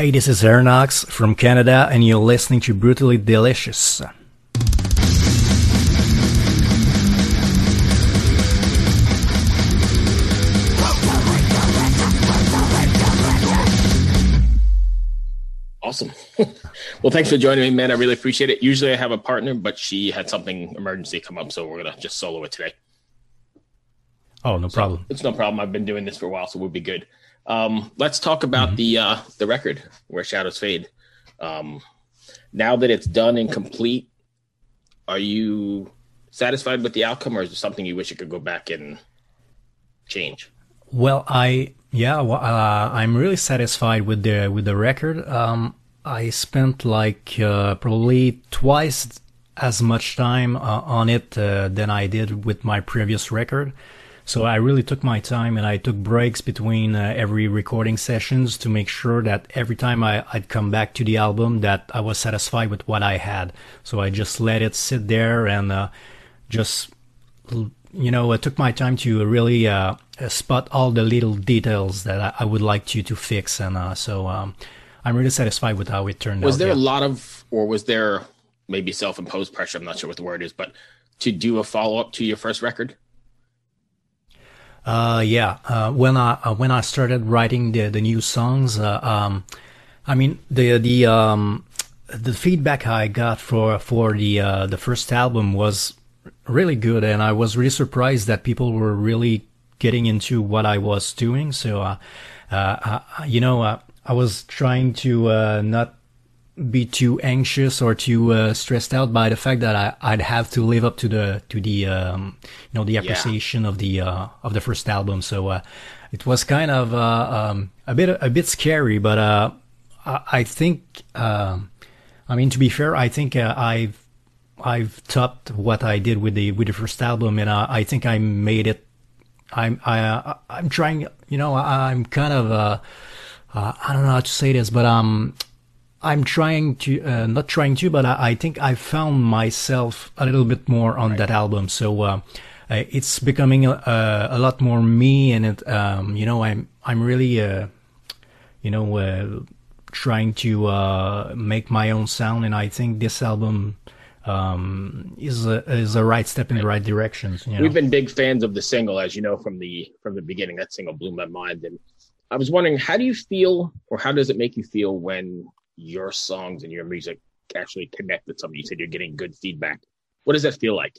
Hey, this is Herr Nox from Canada, and you're listening to Brutally Delicious. Awesome. well, thanks for joining me, man. I really appreciate it. Usually I have a partner, but she had something emergency come up, so we're gonna just solo it today. Oh, no problem. It's no problem. I've been doing this for a while, so we'll be good. Um, let's talk about mm-hmm. the uh, the record where shadows fade. Um, now that it's done and complete, are you satisfied with the outcome, or is there something you wish you could go back and change? Well, I yeah, well, uh, I'm really satisfied with the with the record. Um, I spent like uh, probably twice as much time uh, on it uh, than I did with my previous record. So I really took my time and I took breaks between uh, every recording sessions to make sure that every time I, would come back to the album that I was satisfied with what I had. So I just let it sit there and uh, just you know I took my time to really uh, spot all the little details that I, I would like you to fix and so um, I'm really satisfied with how it turned was out. Was there yeah. a lot of, or was there maybe self-imposed pressure? I'm not sure what the word is, but to do a follow-up to your first record? Uh, yeah. Uh, when I uh, when I started writing the the new songs, uh, um, I mean the the um, the feedback I got for for the uh, the first album was really good, and I was really surprised that people were really getting into what I was doing. So, uh, uh, you know, I was trying to uh, not be too anxious or too uh, stressed out by the fact that I, would have to live up to the to the um, you know the appreciation yeah. of the uh, of the first album. So uh, it was kind of uh, um, a bit a bit scary, but uh, I, I, think um, I mean to be fair, I think I've I've topped what I did with the with the first album, and I think I made it. I'm I I'm trying. You know, I'm kind of uh, I don't know how to say this, but um, I'm trying to uh, not trying to, but I, I, think I found myself a little bit more on right. that album. So uh, uh it's becoming a, a, lot more me, and it um, you know I'm I'm really uh, you know uh, trying to make my own sound, and I think this album um, is a, is a right step in the right direction. You know? We've been big fans of the single, as you know from the from the beginning. That single blew my mind, and I was wondering, how do you feel, or how does it make you feel when your songs and your music actually connect with somebody? You said you're getting good feedback. What does that feel like?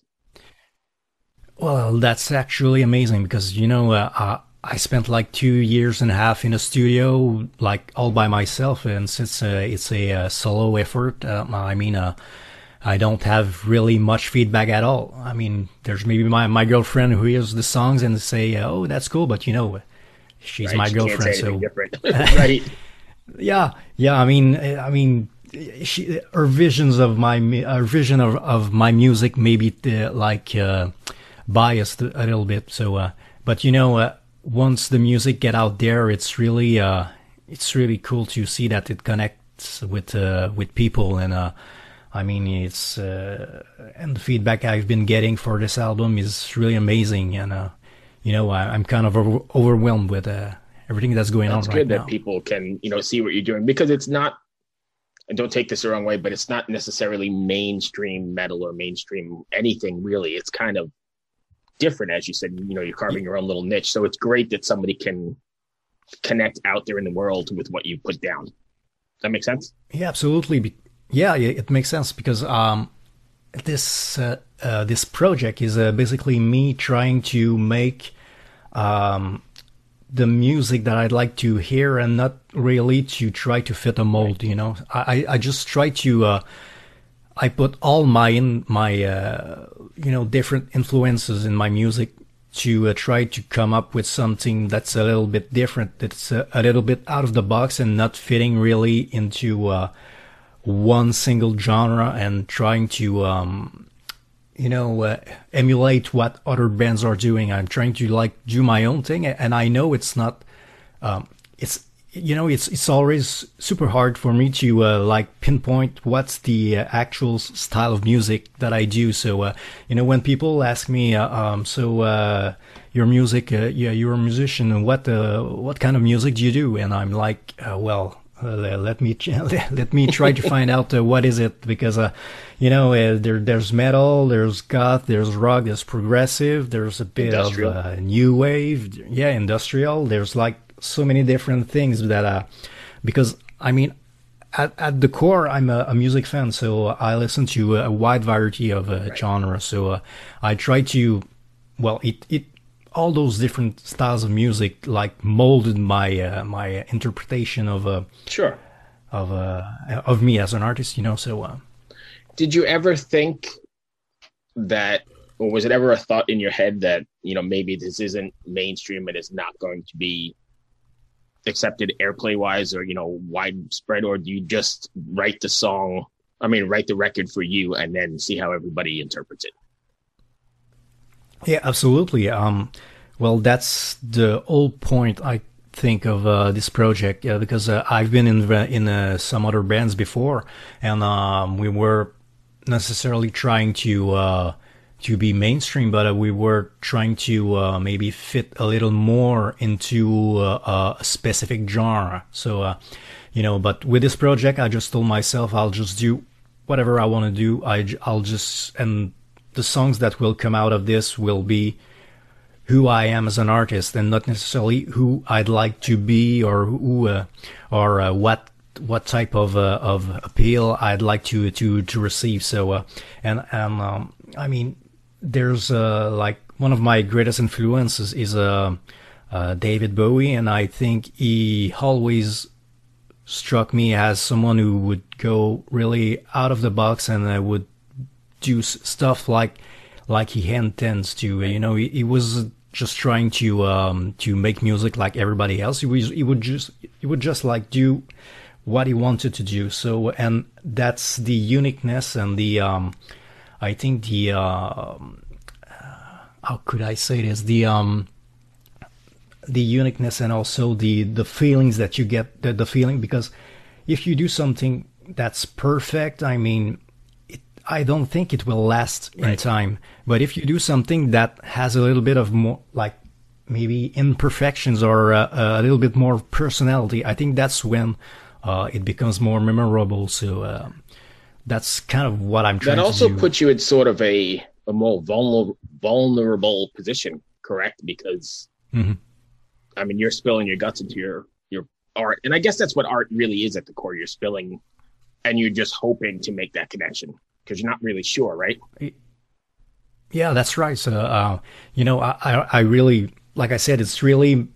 Well, that's actually amazing because you know uh, uh, I spent like two years and a half in a studio, like all by myself, and since uh, it's a uh, solo effort, uh, I mean, uh, I don't have really much feedback at all. I mean, there's maybe my my girlfriend who hears the songs and say, "Oh, that's cool," but you know, she's right? my she girlfriend. so right. Yeah, yeah. I mean, I mean, she her visions of my her vision of, of my music maybe uh, like uh, biased a little bit. So, uh, but you know, uh, once the music get out there, it's really uh, it's really cool to see that it connects with with people and. I mean, it's and the feedback I've been getting for this album is really amazing, and you know, I, am kind of over, overwhelmed with everything that's going that's on right good that people can, you know, see what you're doing because it's not, and don't take this the wrong way, but it's not necessarily mainstream metal or mainstream anything really. It's kind of different, as you said, you know, you're carving your own little niche. So it's great that somebody can connect out there in the world with what you put down. Does that make sense? Yeah, absolutely. Yeah, it makes sense because um, this uh, uh, this project is uh, basically me trying to make um, the music that I'd like to hear and not really to try to fit a mold. You know, I I just try to uh, I put all my in my uh, you know different influences in my music to uh, try to come up with something that's a little bit different. That's a, a little bit out of the box and not fitting really into one single genre and trying to um, you know uh, emulate what other bands are doing. I'm trying to like do my own thing and i know it's not um, it's you know it's it's always super hard for me to uh, like pinpoint what's the uh, actual style of music that i do. So uh, you know when people ask me uh, um, so uh, your music yeah you're a musician what what kind of music do you do? And i'm like well uh, let me let me try to find out uh, what is it because uh, you know uh, there there's metal, there's goth, there's rock, there's progressive, there's a bit industrial. of uh, new wave, yeah, industrial. There's like so many different things that uh because I mean at, at the core, I'm a, a, music fan, so I listen to a wide variety of uh, right. genres. So uh, I try to, well, it, it all those different styles of music like molded my uh, my interpretation of uh sure. of uh of me as an artist you know so uh, did you ever think that or was it ever a thought in your head that you know maybe this isn't mainstream and it's not going to be accepted airplay wise or you know widespread or do you just write the song i mean write the record for you and then see how everybody interprets it yeah, absolutely. Um, well, that's the whole point I think of uh, this project because uh, I've been in in uh, some other bands before, and um, we were necessarily trying to uh, to be mainstream, but uh, we were trying to uh, maybe fit a little more into a specific genre. So, you know, but with this project, I just told myself I'll just do whatever I want to do. I I'll just and the songs that will come out of this will be who I am as an artist and not necessarily who I'd like to be or who uh, or uh, what what type of uh, of appeal I'd like to to to receive. So uh, and and um, I mean, there's uh, like one of my greatest influences is uh, David Bowie, and I think he always struck me as someone who would go really out of the box and I would do stuff like like he intends to. You know, he, he was just trying to um, to make music like everybody else. He was he would just he would just like do what he wanted to do. So and that's the uniqueness and the um, I think the uh, how could I say this the um, the uniqueness and also the the feelings that you get the, the feeling because if you do something that's perfect, I mean I don't think it will last right. in time. But if you do something that has a little bit of more, like maybe imperfections or uh, a little bit more personality, I think that's when uh, it becomes more memorable. So uh, that's kind of what I'm trying. To do. That also do. puts you in sort of a a more vulnerable vulnerable position, correct? Because mm-hmm. I mean, you're spilling your guts into your your art, and I guess that's what art really is at the core. You're spilling, and you're just hoping to make that connection because you're not really sure, right? Yeah, that's right. So, uh, you know, I, I really, like I said, it's really,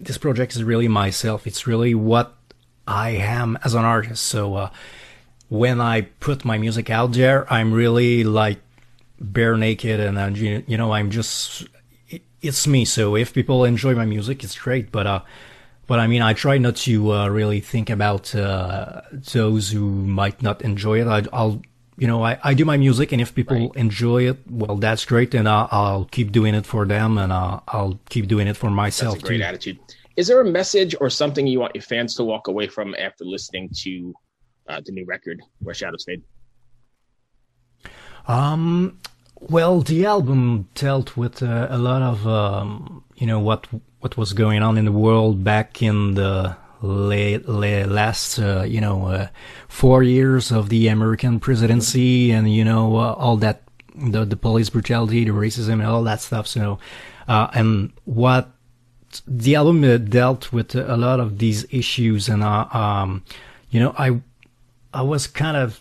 this project is really myself. It's really what I am as an artist. So, uh, when I put my music out there, I'm really like bare naked and, uh, you know, I'm just, it's me. So if people enjoy my music, it's great. But, uh, but I mean, I try not to uh, really think about uh, those who might not enjoy it. I, will you know, I, I do my music, and if people right. enjoy it, well, that's great, and I'll, I'll keep doing it for them, and I'll, I'll keep doing it for myself that's a great too. attitude. Is there a message or something you want your fans to walk away from after listening to uh, the new record, Where Shadows Fade? Um, well, the album dealt with uh, a lot of, um, you know, what what was going on in the world back in the late, late last uh, you know uh, four years of the American presidency and you know uh, all that the the police brutality, the racism, and all that stuff. So uh, and what the album uh, dealt with a lot of these issues, and uh, um, you know I I was kind of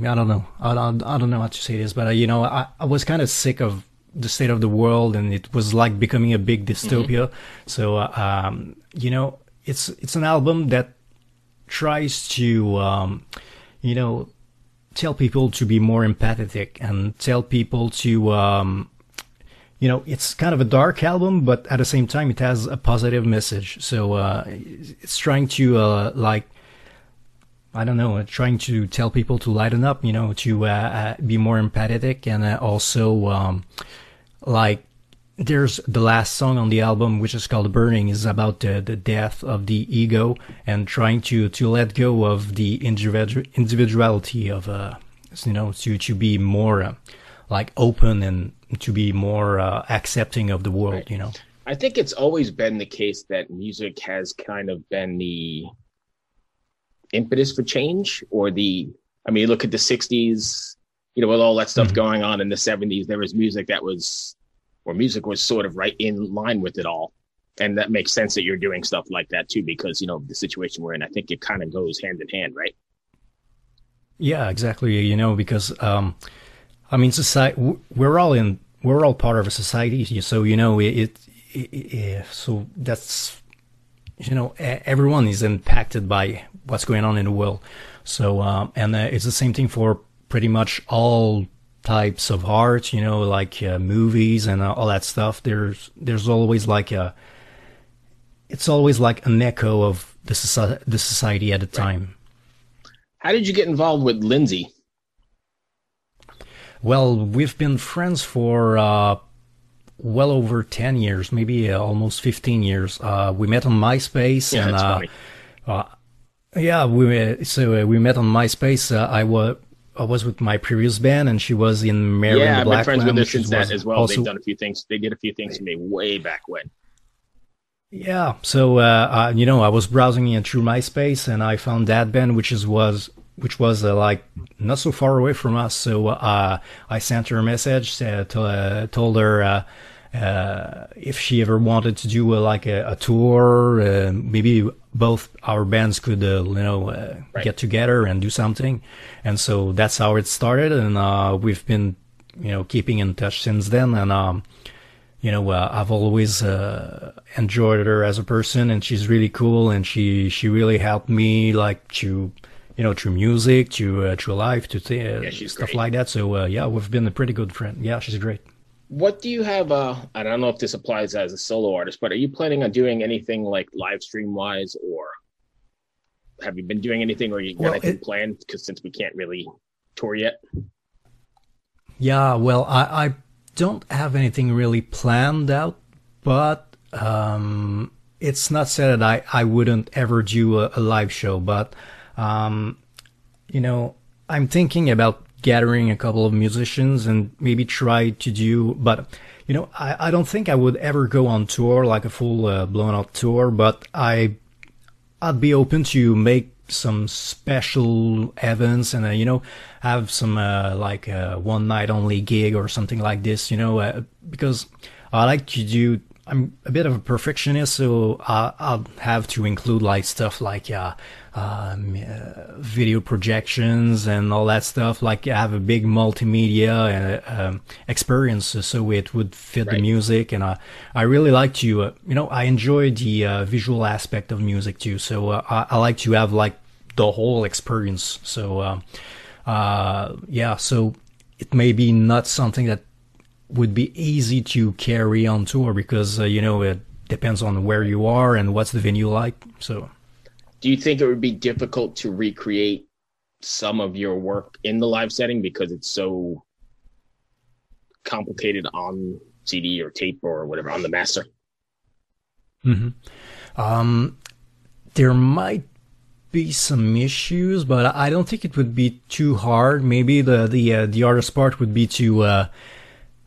I don't know I don't, I don't know how to say this, but you know I, I was kind of sick of the state of the world and it was like becoming a big dystopia. Mm-hmm. So, um, you know, it's it's an album that tries to um, you know tell people to be more empathetic and tell people to um, you know it's kind of a dark album but at the same time it has a positive message. So uh, it's trying to uh, like I don't know, trying to tell people to lighten up, you know, to uh, uh be more empathetic and uh, also um, like there's the last song on the album, which is called "Burning," is about the, the death of the ego and trying to to let go of the individual individuality of uh you know to to be more uh, like open and to be more uh, accepting of the world. Right. You know, I think it's always been the case that music has kind of been the impetus for change or the, I mean, look at the 60s, you know, with all that stuff mm-hmm. going on in the 70s, there was music that was, or music was sort of right in line with it all. And that makes sense that you're doing stuff like that too, because, you know, the situation we're in, I think it kind of goes hand in hand, right? Yeah, exactly. You know, because, um, I mean, society, we're all in, we're all part of a society. So, you know, it, it, it so that's, you know, everyone is impacted by what's going on in the world. So, um, and uh, it's the same thing for pretty much all types of art, you know, like uh, movies and uh, all that stuff. There's, there's always like a, it's always like an echo of the society, the society at the time. How did you get involved with Lindsay? Well, we've been friends for uh, well over 10 years, maybe uh, almost 15 years. Uh, we met on MySpace. Yeah, and, uh. Uh, yeah, we so uh, we met on MySpace. I was I was with my previous band, and she was in Mary yeah, I've been friends with her since that as well. Also, They've done a few things. They did a few things to me way back when. Yeah, so uh, you know, I was browsing in through MySpace, and I found that band, which is was which was uh, like not so far away from us. So uh, I sent her a message, uh, to, uh, told her uh, uh, if she ever wanted to do like a, a tour, maybe both our bands could, you know, right. get together and do something. And so that's how it started, and we've been, you know, keeping in touch since then. And um, you know, I've always enjoyed her as a person, and she's really cool, and she she really helped me like to you know, through music, uh, through life, to th- uh, yeah, stuff great. like that. So uh, yeah, we've been a pretty good friend. Yeah, she's great. What do you have? Uh, I don't know if this applies as a solo artist, but are you planning on doing anything like live stream wise, or have you been doing anything, or you got well, anything it, planned? Because since we can't really tour yet. Yeah, well, I, I don't have anything really planned out, but um, it's not said that I, I wouldn't ever do a, a live show, but um, you know, I'm thinking about gathering a couple of musicians and maybe try to do, but you know, I, I don't think I would ever go on tour like a full uh, blown out tour, but I, I'd be open to make some special events and uh, you know have some uh, like a one night only gig or something like this you know uh, because I like to do I'm a bit of a perfectionist so I, will have to include like stuff like uh, um, uh, video projections and all that stuff. Like I have a big multimedia uh, um, experience, so it would fit right. the music. And I, I really like to, uh, you know, I enjoy the uh, visual aspect of music too. So uh, I, I, like to have like the whole experience. So um, uh, yeah, so it may be not something that would be easy to carry on tour because you know it depends on where you are and what's the venue like. So do you think it would be difficult to recreate some of your work in the live setting because it's so complicated on CD or tape or whatever on the master? Mm-hmm. Um, there might be some issues, but I don't think it would be too hard. Maybe the the uh, the hardest part would be to. Uh,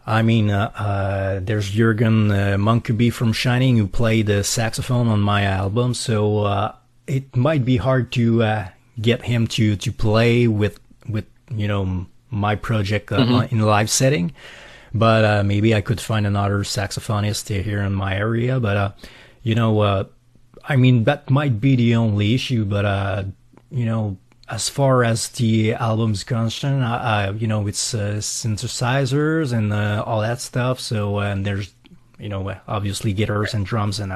I mean, uh, uh, there's Jurgen uh, Munkeby from Shining who played the saxophone on my album, so uh, it might be hard to uh, get him to to play with with you know my project uh, mm-hmm. in a live setting. But uh, maybe I could find another saxophonist here in my area. But uh, you know, uh, I mean that might be the only issue. But uh, you know, as far as the album's concerned, you know, it's synthesizers and all that stuff. So and there's you know obviously guitars and drums and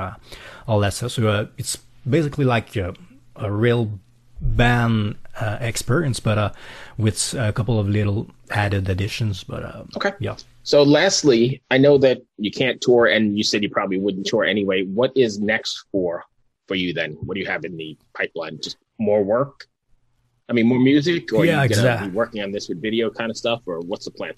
all that stuff. So it's basically like a, a real band uh, experience, but uh, with a couple of little added additions. But uh, okay, yeah. So, lastly, I know that you can't tour, and you said you probably wouldn't tour anyway. What is next for for you then? What do you have in the pipeline? Just more work? I mean, more music, or yeah, are you exactly. be working on this with video kind of stuff, or what's the plan?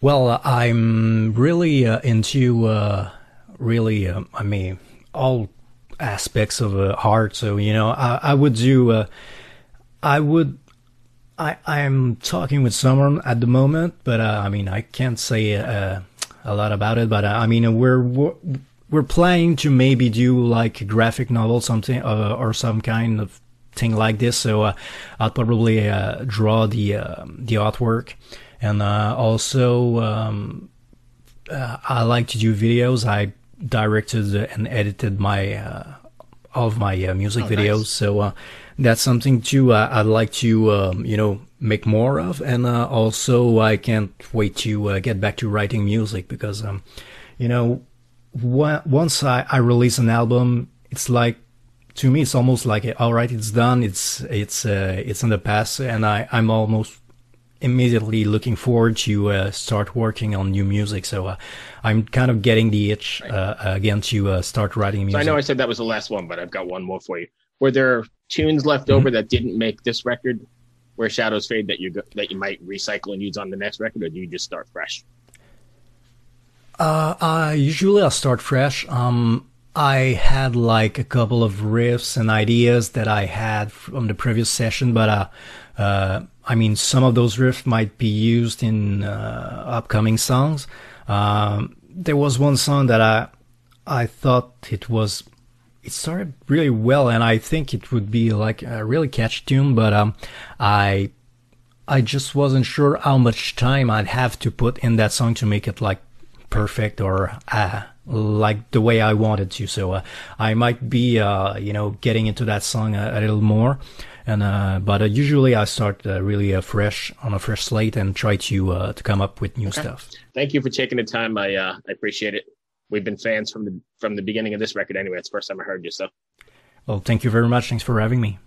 Well, uh, I'm really uh, into uh, really, uh, I mean, all aspects of a art. So you know, I, I would do. Uh, I would. I I'm talking with someone at the moment, but uh, I mean I can't say uh, a lot about it. But uh, I mean we're, we're we're planning to maybe do like a graphic novel, something uh, or some kind of thing like this. So uh, I'll probably uh, draw the uh, the artwork, and uh, also um, uh, I like to do videos. I directed and edited my uh, all of my uh, music Oh, videos, nice. so uh, that's something too uh, I'd like to um, you know make more of, and uh, also I can't wait to uh, get back to writing music because um, you know wa- once I, I release an album, it's like to me it's almost like all right, it's done, it's it's uh, it's in the past, and I I'm almost immediately looking forward to uh, start working on new music. So uh, I'm kind of getting the itch uh, again to uh, start writing So music. I know I said that was the last one, but I've got one more for you. Were there tunes left Mm-hmm. over that didn't make this record, where Shadows Fade that you go, that you might recycle and use on the next record, or do you just start fresh? Uh, uh, usually I'll start fresh. Um, I had like a couple of riffs and ideas that I had from the previous session, but uh, uh, I mean, some of those riffs might be used in uh, upcoming songs. Um, there was one song that I I thought it was it started really well, and I think it would be like a really catchy tune, but um, I I just wasn't sure how much time I'd have to put in that song to make it like perfect or uh, like the way I wanted to. So uh, I might be, uh, you know, getting into that song a, a little more. And uh, but uh, usually I start uh, really uh, fresh on a fresh slate and try to uh, to come up with new stuff. Thank you for taking the time. I uh, I appreciate it. We've been fans from the from the beginning of this record. Anyway, it's the first time I heard you, so Well, thank you very much. Thanks for having me.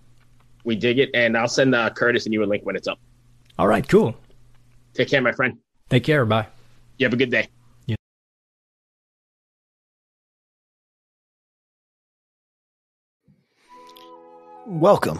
we dig it. And I'll send uh, Curtis and you a link when it's up. All right, cool. Take care, my friend. Take care. Bye. You have a good day. Welcome